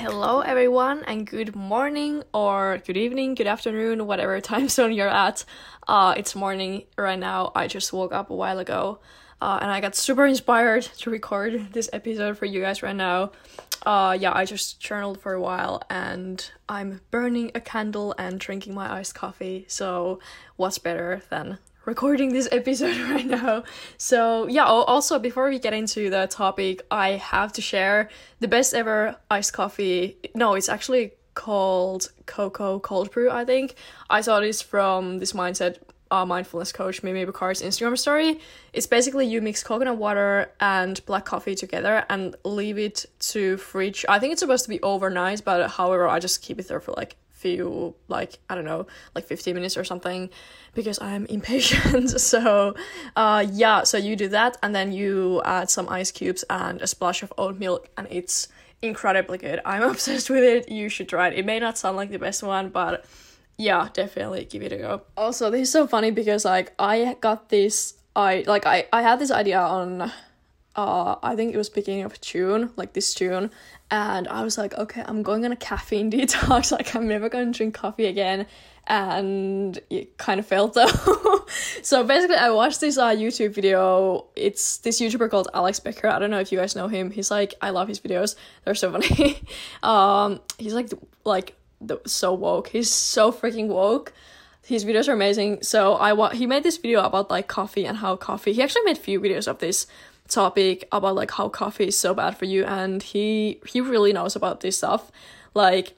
Hello, everyone, and good morning, or good evening, good afternoon, whatever time zone you're at. Uh, it's morning right now. I just woke up a while ago, uh, and I got super inspired to record this episode for you guys right now. Uh, yeah, I just journaled for a while, and I'm burning a candle and drinking my iced coffee. So, what's better than recording this episode right now. So, yeah, also before we get into the topic, I have to share the best ever iced coffee. No, it's actually called Cocoa Cold Brew, I think. I saw this from this mindset uh, mindfulness coach Mimi Bouchard's Instagram story. It's basically you mix coconut water and black coffee together and leave it to fridge. I think it's supposed to be overnight, but however, I just keep it there for like few like I don't know like 15 minutes or something because I'm impatient. So uh yeah so you do that and then you add some ice cubes and a splash of oat milk and it's incredibly good. I'm obsessed with it. You should try it. It may not sound like the best one but yeah definitely give it a go. Also this is so funny because like I got this I like I I had this idea on uh I think it was beginning of June like this June and I was like, okay, I'm going on a caffeine detox. Like, I'm never going to drink coffee again. And it kind of failed though. so basically, I watched this uh, YouTube video. It's this YouTuber called Alex Becker. I don't know if you guys know him. He's like, I love his videos. They're so funny. um, he's like, like the, so woke. He's so freaking woke. His videos are amazing. So I wa- he made this video about like coffee and how coffee. He actually made a few videos of this topic about like how coffee is so bad for you and he he really knows about this stuff. Like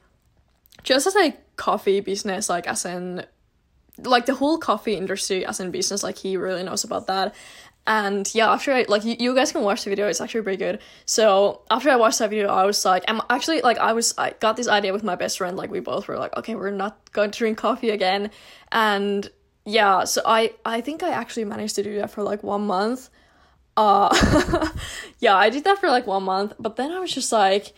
just as a coffee business like as in like the whole coffee industry as in business like he really knows about that. And yeah after i like you, you guys can watch the video it's actually pretty good. So after i watched that video i was like i'm actually like i was i got this idea with my best friend like we both were like okay we're not going to drink coffee again. And yeah so i i think i actually managed to do that for like one month uh yeah i did that for like one month but then i was just like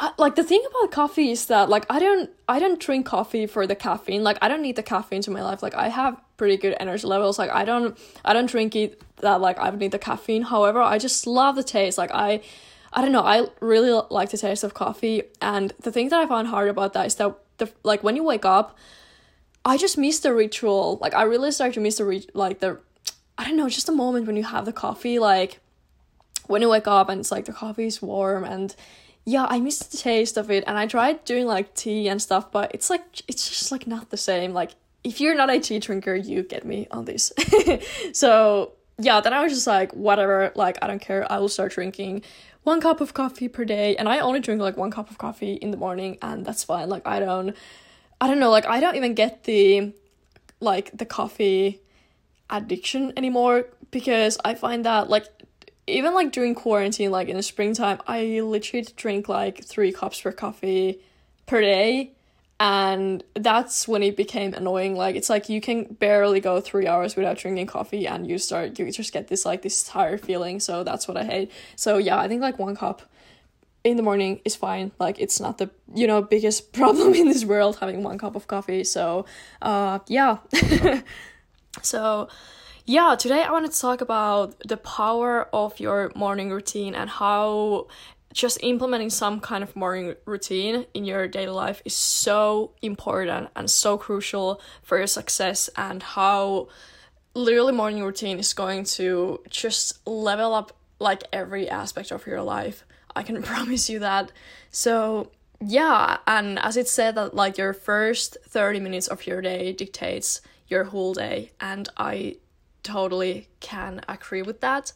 I, like the thing about coffee is that like i don't i don't drink coffee for the caffeine. Like i don't need the caffeine to my life. Like i have pretty good energy levels. Like i don't i don't drink it that like i need the caffeine. However i just love the taste. Like i i don't know. I really like the taste of coffee. And the thing that i find hard about that is that the like when you wake up i just miss the ritual. Like i really start to miss the re- like the I don't know, just a moment when you have the coffee, like when you wake up and it's like the coffee is warm and yeah, I miss the taste of it and I tried doing like tea and stuff, but it's like it's just like not the same. Like if you're not a tea drinker, you get me on this. so yeah, then I was just like, whatever, like I don't care, I will start drinking one cup of coffee per day and I only drink like one cup of coffee in the morning and that's fine. Like I don't I don't know, like I don't even get the like the coffee addiction anymore because I find that like even like during quarantine, like in the springtime, I literally drink like three cups per coffee per day. And that's when it became annoying. Like it's like you can barely go three hours without drinking coffee and you start you just get this like this tired feeling. So that's what I hate. So yeah, I think like one cup in the morning is fine. Like it's not the you know biggest problem in this world having one cup of coffee. So uh yeah. So, yeah, today I wanted to talk about the power of your morning routine and how just implementing some kind of morning routine in your daily life is so important and so crucial for your success and how literally morning routine is going to just level up like every aspect of your life. I can promise you that. So, yeah, and as it said that like your first 30 minutes of your day dictates your whole day. And I totally can agree with that.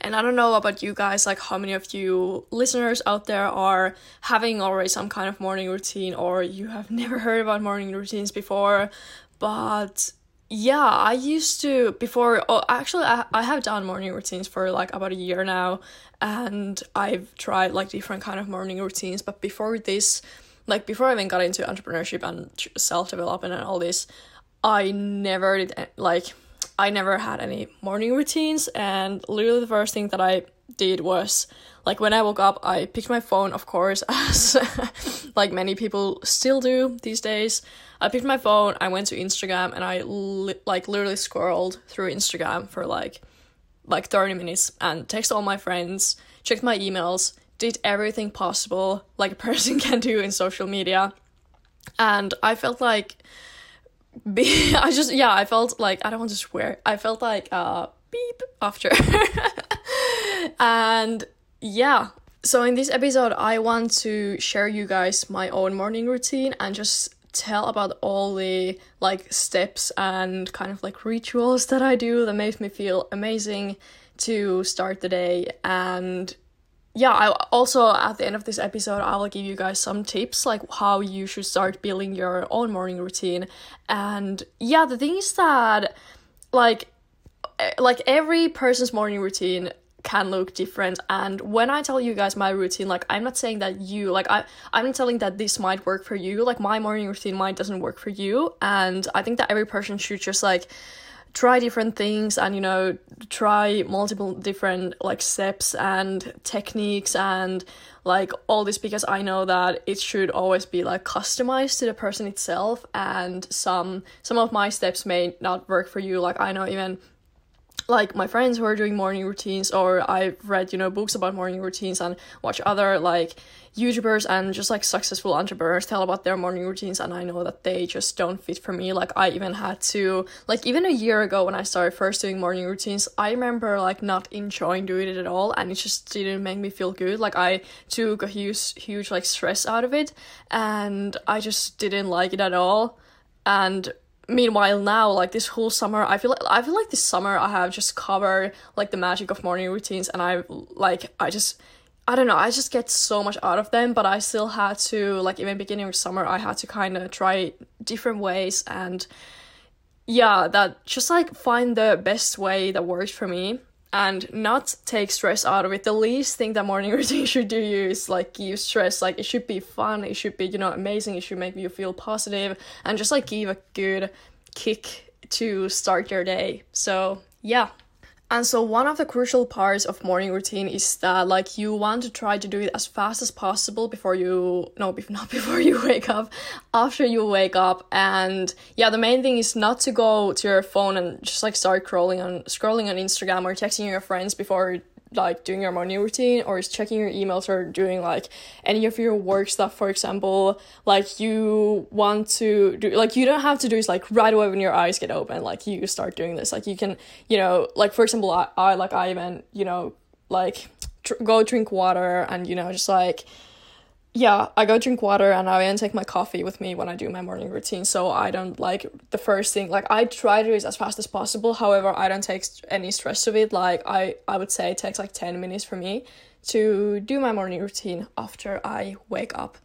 And I don't know about you guys, like how many of you listeners out there are having already some kind of morning routine or you have never heard about morning routines before. But yeah, I used to before, oh, actually, I, I have done morning routines for like about a year now and I've tried like different kind of morning routines. But before this, like before I even got into entrepreneurship and self development and all this, I never did like I never had any morning routines and literally the first thing that I did was like when I woke up I picked my phone of course as like many people still do these days. I picked my phone, I went to Instagram and I li- like literally scrolled through Instagram for like like 30 minutes and text all my friends, checked my emails, did everything possible like a person can do in social media and i felt like be- i just yeah i felt like i don't want to swear. I felt like uh beep after. And yeah. So in this episode i want to share you guys my own morning routine and just tell about all the like steps and kind of like rituals that i do that makes me feel amazing to start the day. And yeah i also at the end of this episode i will give you guys some tips like how you should start building your own morning routine. And yeah the thing is that like eh, like every person's morning routine can look different. And when i tell you guys my routine like i'm not saying that you like i i'm not telling that this might work for you. Like my morning routine might doesn't work for you. And i think that every person should just like try different things and you know try multiple different like steps and techniques and like all this because i know that it should always be like customized to the person itself and some some of my steps may not work for you. Like i know even like my friends who are doing morning routines or I've read, you know, books about morning routines and watch other like YouTubers and just like successful entrepreneurs tell about their morning routines and I know that they just don't fit for me. Like I even had to like even a year ago when I started first doing morning routines, I remember like not enjoying doing it at all and it just didn't make me feel good. Like I took a huge huge like stress out of it and I just didn't like it at all. And meanwhile now like this whole summer i feel like i feel like this summer i have just covered like the magic of morning routines and i like i just i don't know i just get so much out of them but i still had to like even beginning of summer i had to kind of try different ways and yeah that just like find the best way that works for me and not take stress out of it. The least thing that morning routine should do you is like give stress. Like it should be fun. It should be you know amazing. It should make you feel positive and just like give a good kick to start your day. So yeah. And so one of the crucial parts of morning routine is that like you want to try to do it as fast as possible before you no not before you wake up, after you wake up. And yeah, the main thing is not to go to your phone and just like start scrolling on scrolling on Instagram or texting your friends before like doing your morning routine or is checking your emails or doing like any of your work stuff for example like you want to do like you don't have to do is like right away when your eyes get open like you start doing this. Like you can you know like for example i, I like i even you know like tr- go drink water and you know just like yeah, I go drink water and I then take my coffee with me when I do my morning routine. So I don't like the first thing. Like I try to do it as fast as possible. However, I don't take any stress of it. Like I, I would say it takes like ten minutes for me to do my morning routine after I wake up.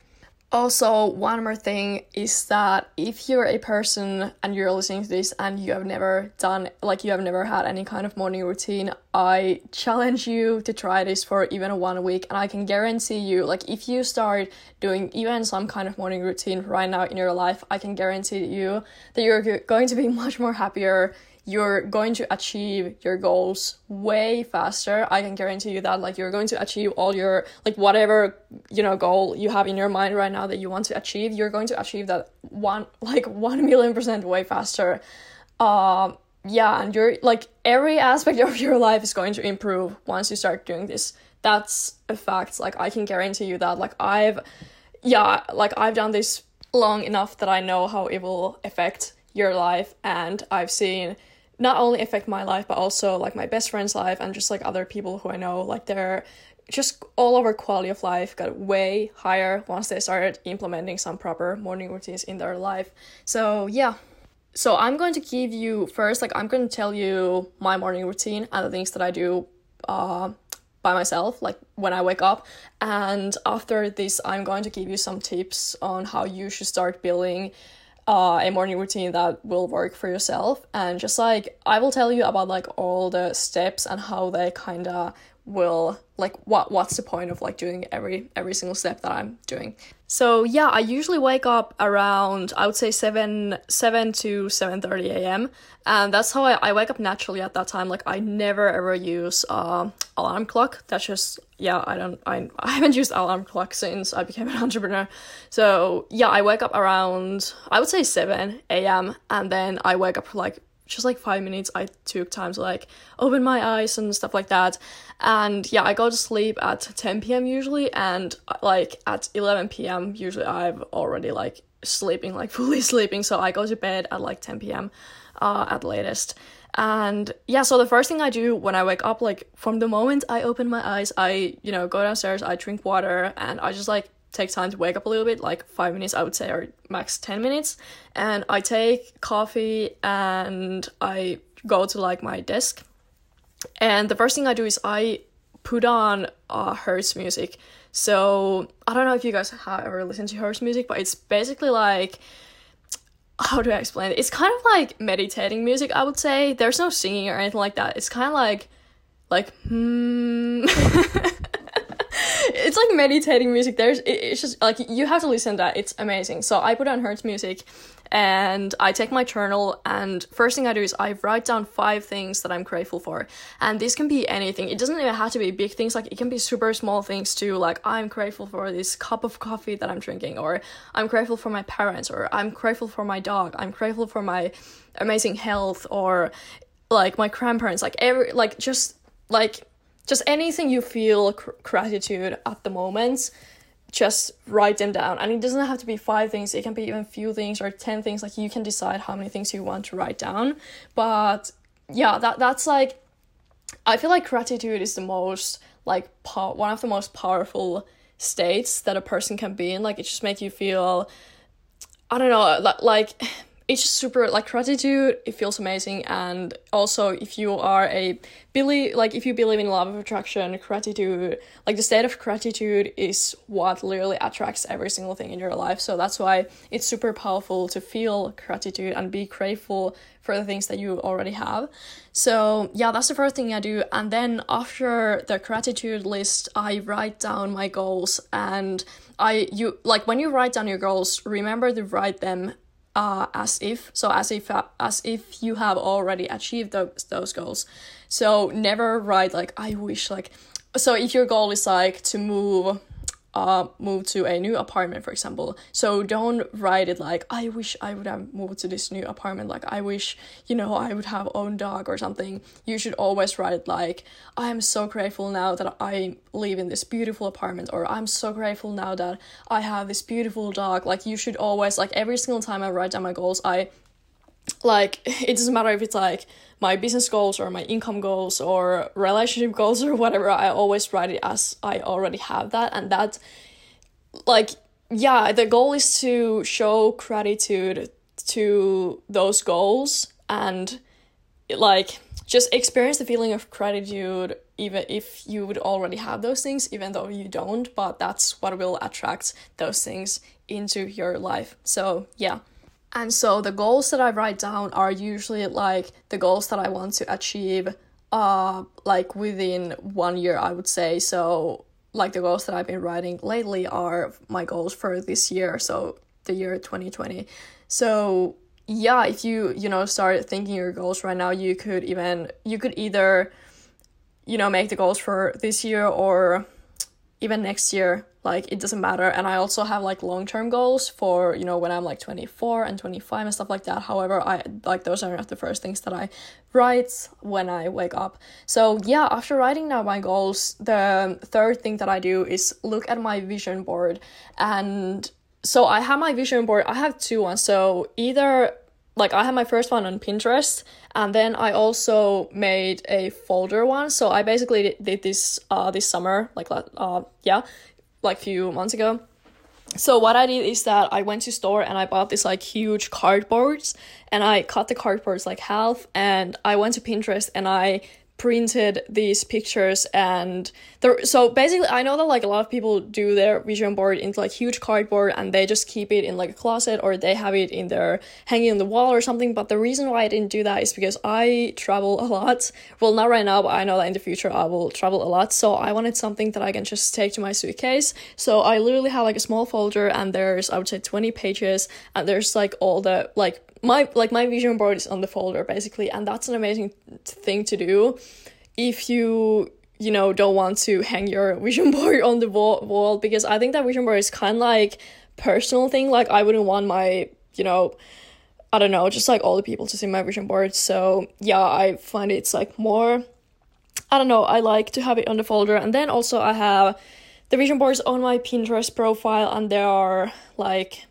Also, one more thing is that if you're a person and you're listening to this and you have never done, like, you have never had any kind of morning routine, I challenge you to try this for even one week. And I can guarantee you, like, if you start doing even some kind of morning routine right now in your life, I can guarantee you that you're going to be much more happier you're going to achieve your goals way faster. I can guarantee you that like you're going to achieve all your like whatever you know goal you have in your mind right now that you want to achieve. You're going to achieve that one like 1 million percent way faster. Um yeah and you're like every aspect of your life is going to improve once you start doing this. That's a fact. Like i can guarantee you that. Like i've yeah like i've done this long enough that i know how it will affect your life and i've seen not only affect my life but also like my best friend's life and just like other people who I know like their just all over quality of life got way higher once they started implementing some proper morning routines in their life. So yeah. So I'm going to give you first like I'm going to tell you my morning routine and the things that I do uh by myself like when I wake up and after this I'm going to give you some tips on how you should start building uh, a morning routine that will work for yourself. And just like i will tell you about like all the steps and how they kind of will like what what's the point of like doing every every single step that i'm doing? So yeah i usually wake up around i would say 7 7 to 7 30 a.m and that's how I, I wake up naturally at that time. Like i never ever use uh alarm clock. That's just yeah i don't i, I haven't used alarm clock since i became an entrepreneur. So yeah i wake up around i would say 7 a.m and then i wake up like just like five minutes I took time to like open my eyes and stuff like that. And yeah, I go to sleep at 10 p.m. usually, and like at 11 p.m. usually I've already like sleeping, like fully sleeping. So I go to bed at like 10 p.m. Uh, at latest. And yeah, so the first thing I do when I wake up, like from the moment I open my eyes, I, you know, go downstairs, I drink water, and I just like take time to wake up a little bit, like five minutes, I would say, or max 10 minutes. And I take coffee and I go to like my desk. And the first thing I do is I put on uh, Hertz music. So I don't know if you guys have ever listened to Hertz music, but it's basically like how do I explain it? It's kind of like meditating music, I would say. There's no singing or anything like that. It's kind of like like hmm it's like meditating music. There's it, it's just like you have to listen to that. It's amazing. So I put on Hertz music and I take my journal and first thing I do is I write down five things that I'm grateful for. And this can be anything. It doesn't even have to be big things, like it can be super small things too, like I'm grateful for this cup of coffee that I'm drinking, or I'm grateful for my parents, or I'm grateful for my dog, I'm grateful for my amazing health, or like my grandparents, like every like just like just anything you feel cr- gratitude at the moment just write them down. And it doesn't have to be five things. It can be even few things or 10 things. Like you can decide how many things you want to write down. But yeah that that's like i feel like gratitude is the most like po- one of the most powerful states that a person can be in. Like it just makes you feel i don't know like it's just super like gratitude. It feels amazing. And also if you are a believe like if you believe in law of attraction gratitude like the state of gratitude is what literally attracts every single thing in your life. So that's why it's super powerful to feel gratitude and be grateful for the things that you already have. So yeah that's the first thing i do. And then after the gratitude list i write down my goals. And i you like when you write down your goals remember to write them uh, as if so as if uh, as if you have already achieved those those goals. So never write like i wish like so if your goal is like to move uh, move to a new apartment, for example. So don't write it like, I wish I would have moved to this new apartment. Like, I wish, you know, I would have own dog or something. You should always write it like, I am so grateful now that I live in this beautiful apartment, or I'm so grateful now that I have this beautiful dog. Like, you should always, like, every single time I write down my goals, I like it doesn't matter if it's like my business goals or my income goals or relationship goals or whatever i always write it as i already have that and that like yeah the goal is to show gratitude to those goals and like just experience the feeling of gratitude even if you would already have those things even though you don't but that's what will attract those things into your life. So yeah and so the goals that I write down are usually like the goals that I want to achieve uh like within one year I would say. So like the goals that I've been writing lately are my goals for this year, so the year 2020. So yeah, if you, you know, start thinking your goals right now, you could even you could either you know, make the goals for this year or even next year like it doesn't matter. And i also have like long-term goals for you know when i'm like 24 and 25 and stuff like that. However i like those are not the first things that i write when i wake up. So yeah after writing down my goals the third thing that i do is look at my vision board. And so i have my vision board. I have two ones. So either like I had my first one on Pinterest and then I also made a folder one. So I basically did this uh this summer like uh yeah, like few months ago. So what I did is that I went to store and I bought this like huge cardboards and I cut the cardboards like half and I went to Pinterest and I printed these pictures and there so basically i know that like a lot of people do their vision board into like huge cardboard and they just keep it in like a closet or they have it in their hanging on the wall or something but the reason why i didn't do that is because i travel a lot. Well not right now but i know that in the future i will travel a lot so i wanted something that i can just take to my suitcase. So i literally have like a small folder and there's i would say 20 pages and there's like all the like my like my vision board is on the folder basically and that's an amazing thing to do if you you know don't want to hang your vision board on the wall, wall because i think that vision board is kind of like personal thing like i wouldn't want my you know I don't know, just like all the people to see my vision board. So yeah, I find it's like more I don't know, I like to have it on the folder. And then also I have the vision boards on my Pinterest profile and they are like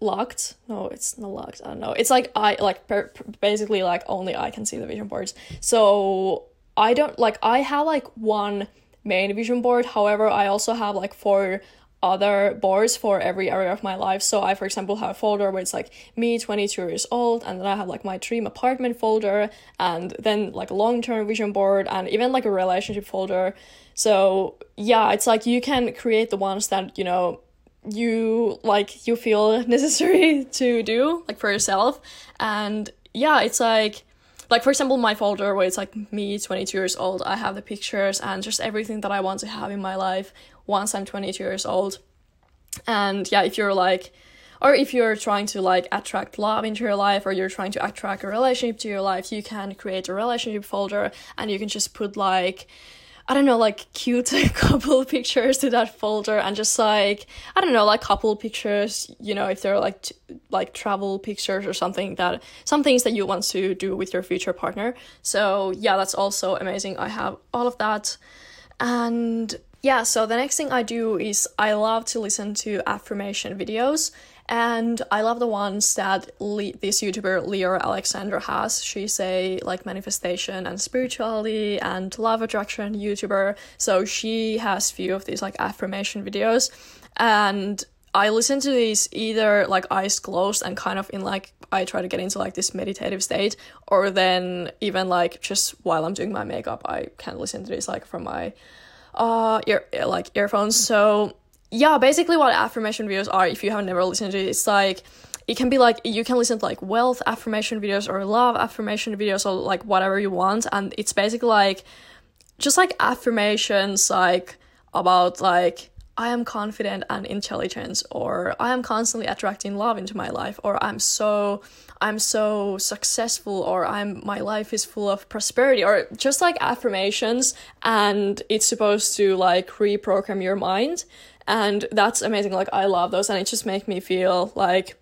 locked. No, it's not locked. I don't know. It's like I like per, basically like only I can see the vision boards. So I don't like I have like one main vision board. However, I also have like four other boards for every area of my life. So I, for example, have a folder where it's like me, 22 years old, and then I have like my dream apartment folder, and then like a long term vision board, and even like a relationship folder. So yeah, it's like you can create the ones that, you know, you like you feel necessary to do like for yourself. And yeah it's like like for example my folder where it's like me 22 years old i have the pictures and just everything that i want to have in my life once i'm 22 years old. And yeah if you're like or if you're trying to like attract love into your life or you're trying to attract a relationship to your life you can create a relationship folder and you can just put like I don't know, like cute couple pictures to that folder and just like I don't know, like couple pictures, you know, if they're like t- like travel pictures or something that some things that you want to do with your future partner. So, yeah, that's also amazing. I have all of that. And yeah, so the next thing I do is I love to listen to affirmation videos and I love the ones that Le- this YouTuber Leeor Alexandra has. She's a like manifestation and spirituality and love attraction YouTuber. So she has few of these like affirmation videos, and I listen to these either like eyes closed and kind of in like I try to get into like this meditative state, or then even like just while I'm doing my makeup, I can listen to this like from my uh ear like earphones. So yeah, basically what affirmation videos are, if you have never listened to it, it's like it can be like you can listen to like wealth affirmation videos or love affirmation videos or like whatever you want, and it's basically like just like affirmations like about like I am confident and intelligent or I am constantly attracting love into my life or I'm so I'm so successful or I'm my life is full of prosperity or just like affirmations and it's supposed to like reprogram your mind and that's amazing like i love those and it just makes me feel like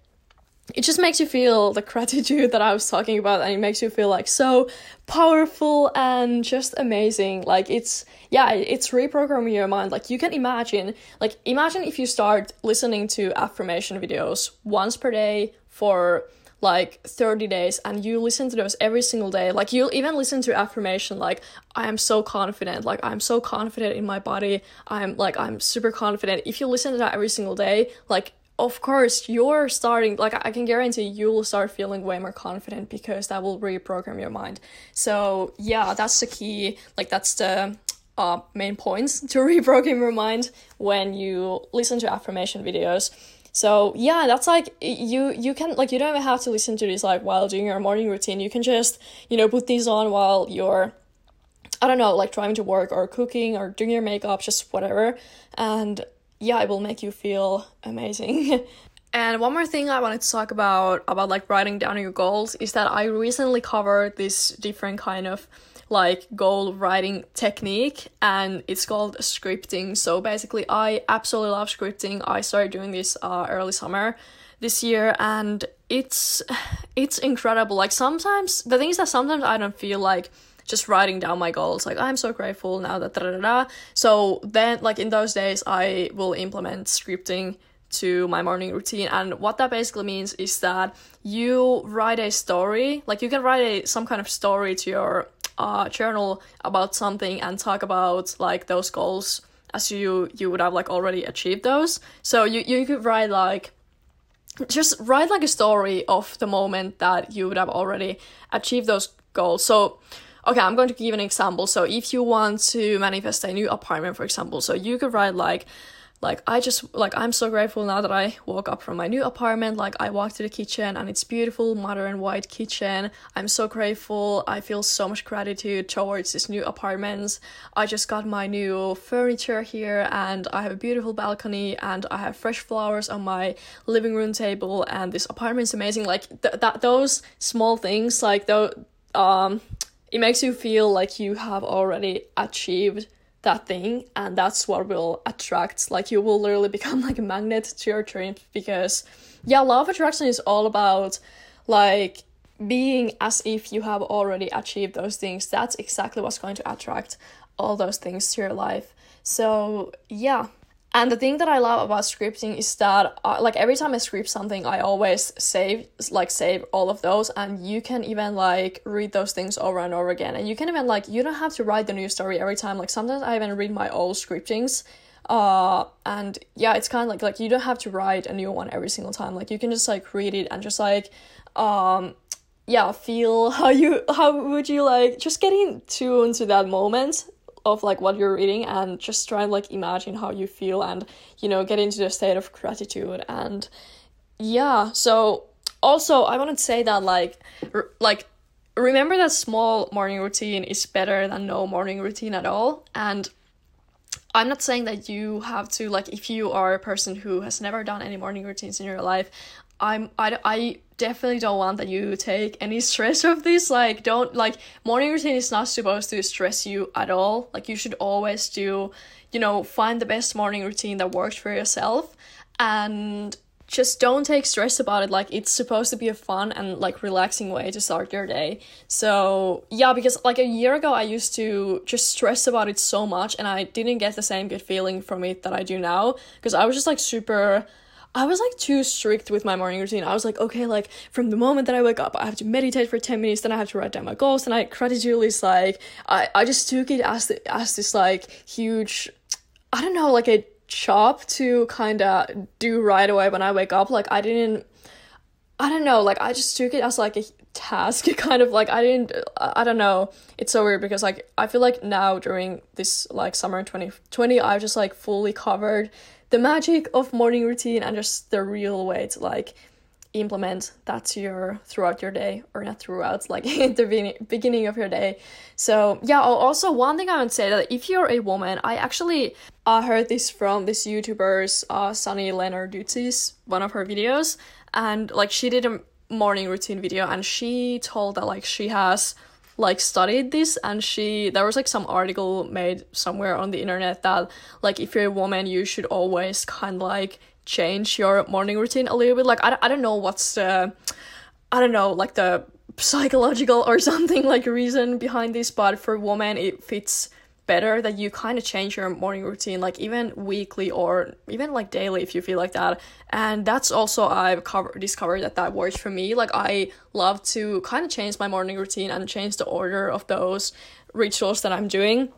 it just makes you feel the gratitude that I was talking about, and it makes you feel like so powerful and just amazing. Like, it's yeah, it's reprogramming your mind. Like, you can imagine, like, imagine if you start listening to affirmation videos once per day for like 30 days and you listen to those every single day. Like you'll even listen to affirmation like i am so confident like i'm so confident in my body i'm like i'm super confident. If you listen to that every single day like of course you're starting like i can guarantee you will start feeling way more confident because that will reprogram your mind. So yeah that's the key like that's the uh, main points to reprogram your mind when you listen to affirmation videos so yeah, that's like you you can like you don't even have to listen to this like while doing your morning routine. You can just you know put these on while you're I don't know like driving to work or cooking or doing your makeup, just whatever. And yeah, it will make you feel amazing. And one more thing I wanted to talk about about like writing down your goals is that I recently covered this different kind of like goal writing technique and it's called scripting. So basically I absolutely love scripting. I started doing this uh, early summer this year and it's it's incredible. Like sometimes the thing is that sometimes I don't feel like just writing down my goals like i'm so grateful now that da da da so then like in those days i will implement scripting to my morning routine and what that basically means is that you write a story like you can write a some kind of story to your uh, journal about something and talk about like those goals as you you would have like already achieved those. So you you could write like just write like a story of the moment that you would have already achieved those goals. So okay i'm going to give an example. So if you want to manifest a new apartment for example so you could write like like i just like i'm so grateful now that i woke up from my new apartment. Like i walked to the kitchen and it's beautiful modern white kitchen. I'm so grateful. I feel so much gratitude towards this new apartment i just got my new furniture here and i have a beautiful balcony and i have fresh flowers on my living room table and this apartment is amazing. Like th- that those small things like though um it makes you feel like you have already achieved that thing and that's what will attract like you will literally become like a magnet to your dreams because yeah, law of attraction is all about like being as if you have already achieved those things. That's exactly what's going to attract all those things to your life. So, yeah. And the thing that I love about scripting is that uh, like every time I script something, I always save like save all of those and you can even like read those things over and over again. And you can even like you don't have to write the new story every time. Like sometimes I even read my old scriptings uh and yeah it's kind of like like you don't have to write a new one every single time like you can just like read it and just like um yeah feel how you how would you like just getting tuned to that moment of like what you're reading and just try and like imagine how you feel and you know get into the state of gratitude and yeah. So also i want to say that like r- like remember that small morning routine is better than no morning routine at all? And I'm not saying that you have to like if you are a person who has never done any morning routines in your life, I'm I, I definitely don't want that you take any stress of this like don't like morning routine is not supposed to stress you at all. Like you should always do you know find the best morning routine that works for yourself and just don't take stress about it. Like it's supposed to be a fun and like relaxing way to start your day. So yeah because like a year ago i used to just stress about it so much and i didn't get the same good feeling from it that i do now because i was just like super I was like too strict with my morning routine. I was like, okay, like from the moment that I wake up, I have to meditate for 10 minutes, then I have to write down my goals, and I is like I, I just took it as the, as this like huge I don't know, like a job to kind of do right away when I wake up. Like I didn't I don't know, like I just took it as like a task kind of like I didn't I don't know. It's so weird because like I feel like now during this like summer 2020 I've just like fully covered the magic of morning routine and just the real way to like implement that to your throughout your day or not throughout like the beginning of your day. So yeah also one thing i would say that if you're a woman i actually uh, heard this from this youtuber's uh, sunny lenarduzzi's one of her videos and like she did a morning routine video and she told that like she has like studied this and she there was like some article made somewhere on the internet that like if you're a woman you should always kind of like change your morning routine a little bit. Like i, I don't know what's the i don't know like the psychological or something like reason behind this but for women it fits better that you kind of change your morning routine like even weekly or even like daily if you feel like that. And that's also i've covered discovered that that works for me. Like i love to kind of change my morning routine and change the order of those rituals that i'm doing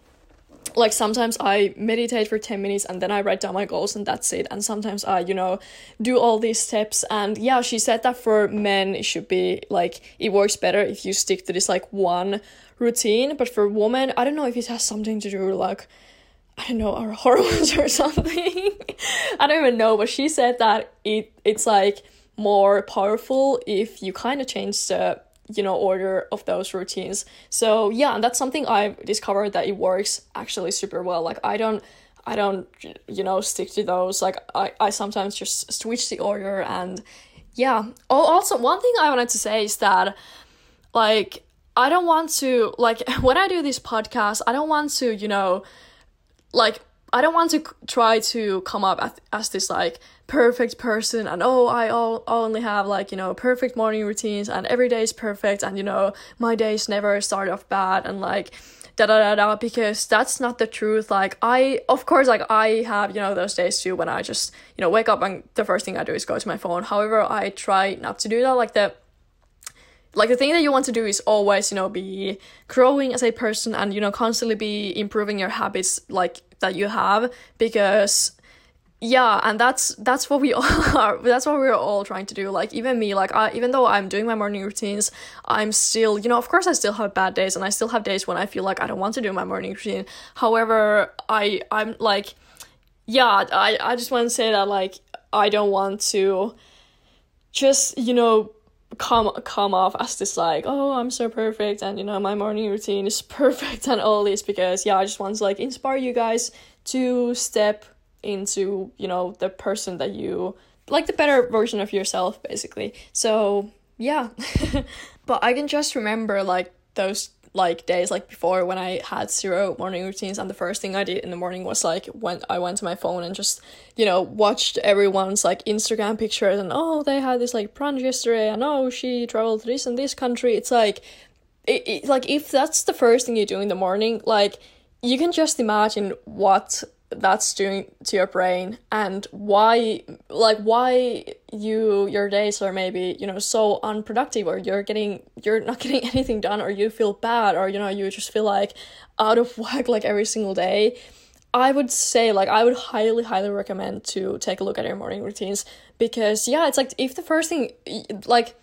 like sometimes I meditate for 10 minutes and then I write down my goals and that's it. And sometimes I, you know, do all these steps. And yeah, she said that for men, it should be like, it works better if you stick to this like one routine. But for women, I don't know if it has something to do with like, I don't know, our hormones or something. I don't even know, but she said that it it's like more powerful if you kind of change the you know order of those routines. So yeah, and that's something I've discovered that it works actually super well. Like I don't I don't you know stick to those. Like I I sometimes just switch the order and yeah. Oh, also one thing I wanted to say is that like I don't want to like when I do this podcast, I don't want to, you know, like I don't want to try to come up as, as this like perfect person and oh I all, only have like you know perfect morning routines and every day is perfect and you know my days never start off bad and like da da da da because that's not the truth. Like I of course like I have you know those days too when I just you know wake up and the first thing I do is go to my phone. However I try not to do that. Like the like the thing that you want to do is always you know be growing as a person and you know constantly be improving your habits like that you have because yeah and that's that's what we all are that's what we're all trying to do. Like even me like I, even though i'm doing my morning routines i'm still you know of course i still have bad days and i still have days when i feel like i don't want to do my morning routine. However i i'm like yeah i i just want to say that like i don't want to just you know come come off as this like oh i'm so perfect and you know my morning routine is perfect and all this because yeah i just want to like inspire you guys to step into you know the person that you like the better version of yourself basically. So yeah. But i can just remember like those like days like before when I had zero morning routines and the first thing I did in the morning was like when I went to my phone and just you know watched everyone's like Instagram pictures and oh they had this like brunch yesterday and oh she traveled to this and this country. It's like it, it like if that's the first thing you do in the morning like you can just imagine what that's doing to your brain and why like why you your days are maybe you know so unproductive or you're getting you're not getting anything done or you feel bad or you know you just feel like out of whack like every single day i would say like i would highly highly recommend to take a look at your morning routines because yeah it's like if the first thing like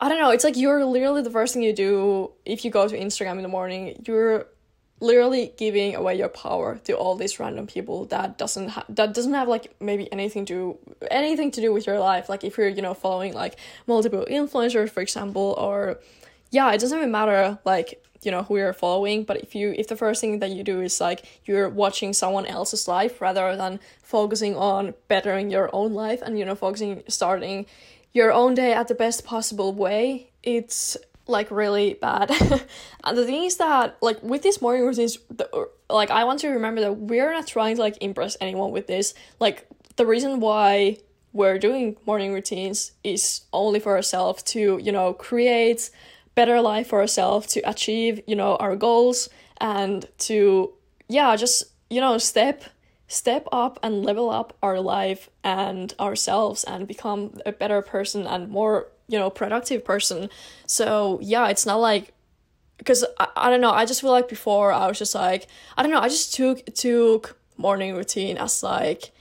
i don't know it's like you're literally the first thing you do if you go to instagram in the morning you're literally giving away your power to all these random people that doesn't ha- that doesn't have like maybe anything to anything to do with your life. Like if you're you know following like multiple influencers for example or yeah it doesn't even matter like you know who you're following but if you if the first thing that you do is like you're watching someone else's life rather than focusing on bettering your own life and you know focusing starting your own day at the best possible way it's like really bad. and the thing is that like with these morning routines, like I want to remember that we're not trying to like impress anyone with this. Like the reason why we're doing morning routines is only for ourselves to you know create better life for ourselves to achieve you know our goals and to yeah just you know step step up and level up our life and ourselves and become a better person and more you know productive person. So yeah it's not like because I, I don't know i just feel like before i was just like i don't know i just took took morning routine as like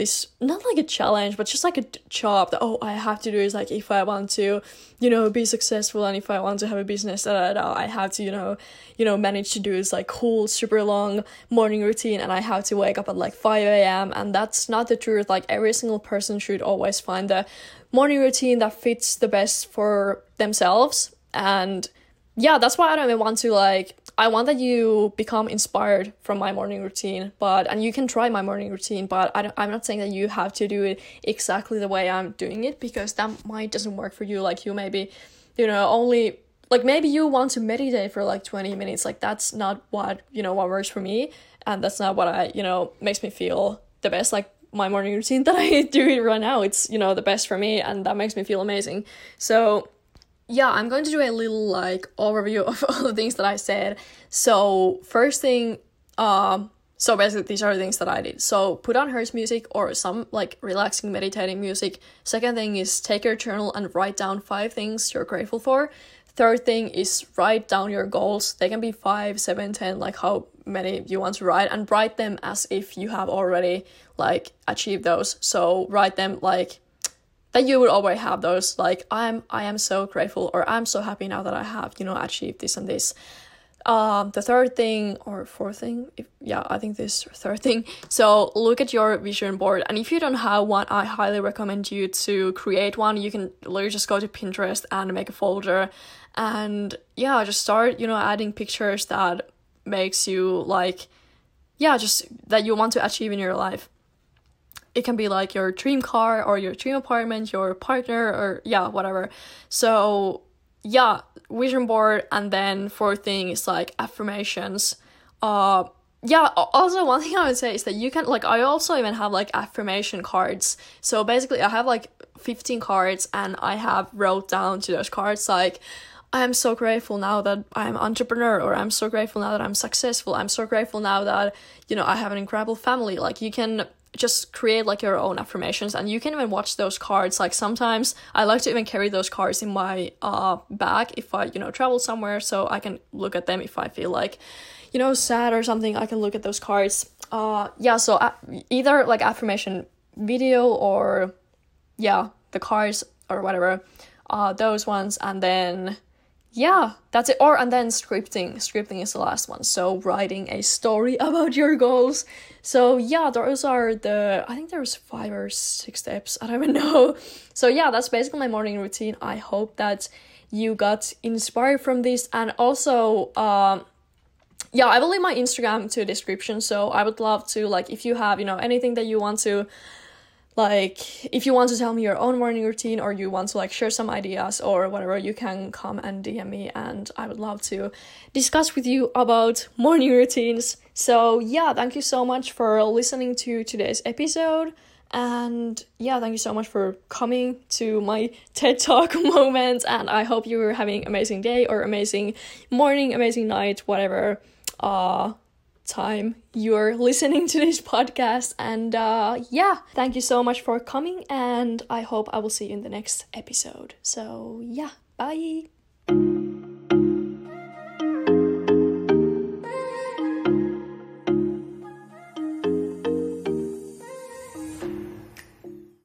this not like a challenge but just like a job that oh i have to do is like if i want to you know be successful and if i want to have a business that i have to you know you know manage to do this like cool super long morning routine and i have to wake up at like 5 a.m and that's not the truth. Like every single person should always find the morning routine that fits the best for themselves. And yeah that's why i don't even want to like i want that you become inspired from my morning routine but and you can try my morning routine but I i'm not saying that you have to do it exactly the way i'm doing it because that might doesn't work for you like you maybe you know only like maybe you want to meditate for like 20 minutes like that's not what you know what works for me and that's not what i you know makes me feel the best like my morning routine that I do right now. It's, you know, the best for me and that makes me feel amazing. So, yeah, I'm going to do a little like overview of all the things that I said. So, first thing, um, so basically these are the things that I did. So put on Hertz music or some like relaxing meditating music. Second thing is take your journal and write down five things you're grateful for. Third thing is write down your goals. They can be five, seven, ten, like how many you want to write, and write them as if you have already like achieved those. So write them like that you would always have those. Like I'm I am so grateful or I'm so happy now that I have, you know, achieved this and this. Um, the third thing or fourth thing, if yeah, I think this third thing. So look at your vision board, and if you don't have one, I highly recommend you to create one. You can literally just go to Pinterest and make a folder and yeah just start you know adding pictures that makes you like yeah just that you want to achieve in your life it can be like your dream car or your dream apartment your partner or yeah whatever so yeah vision board and then fourth thing is like affirmations uh yeah also one thing i would say is that you can like i also even have like affirmation cards so basically i have like 15 cards and i have wrote down to those cards like I'm so grateful now that I'm entrepreneur or I'm so grateful now that I'm successful. I'm so grateful now that, you know, I have an incredible family. Like you can just create like your own affirmations and you can even watch those cards. Like sometimes I like to even carry those cards in my uh bag if I, you know, travel somewhere so I can look at them if I feel like, you know, sad or something. I can look at those cards. Uh yeah, so uh, either like affirmation video or yeah, the cards or whatever. Uh those ones and then yeah that's it or and then scripting scripting is the last one so writing a story about your goals so yeah those are the i think there's five or six steps. I don't even know. So yeah that's basically my morning routine. I hope that you got inspired from this. And also um yeah i will leave my instagram to description. So i would love to like if you have you know anything that you want to like if you want to tell me your own morning routine or you want to like share some ideas or whatever you can come and dm me. And i would love to discuss with you about morning routines so yeah thank you so much for listening to today's episode and yeah thank you so much for coming to my ted talk moment and i hope you're having amazing day or amazing morning amazing night whatever uh time you're listening to this podcast. And uh, yeah, thank you so much for coming. And I hope I will see you in the next episode. So yeah, bye.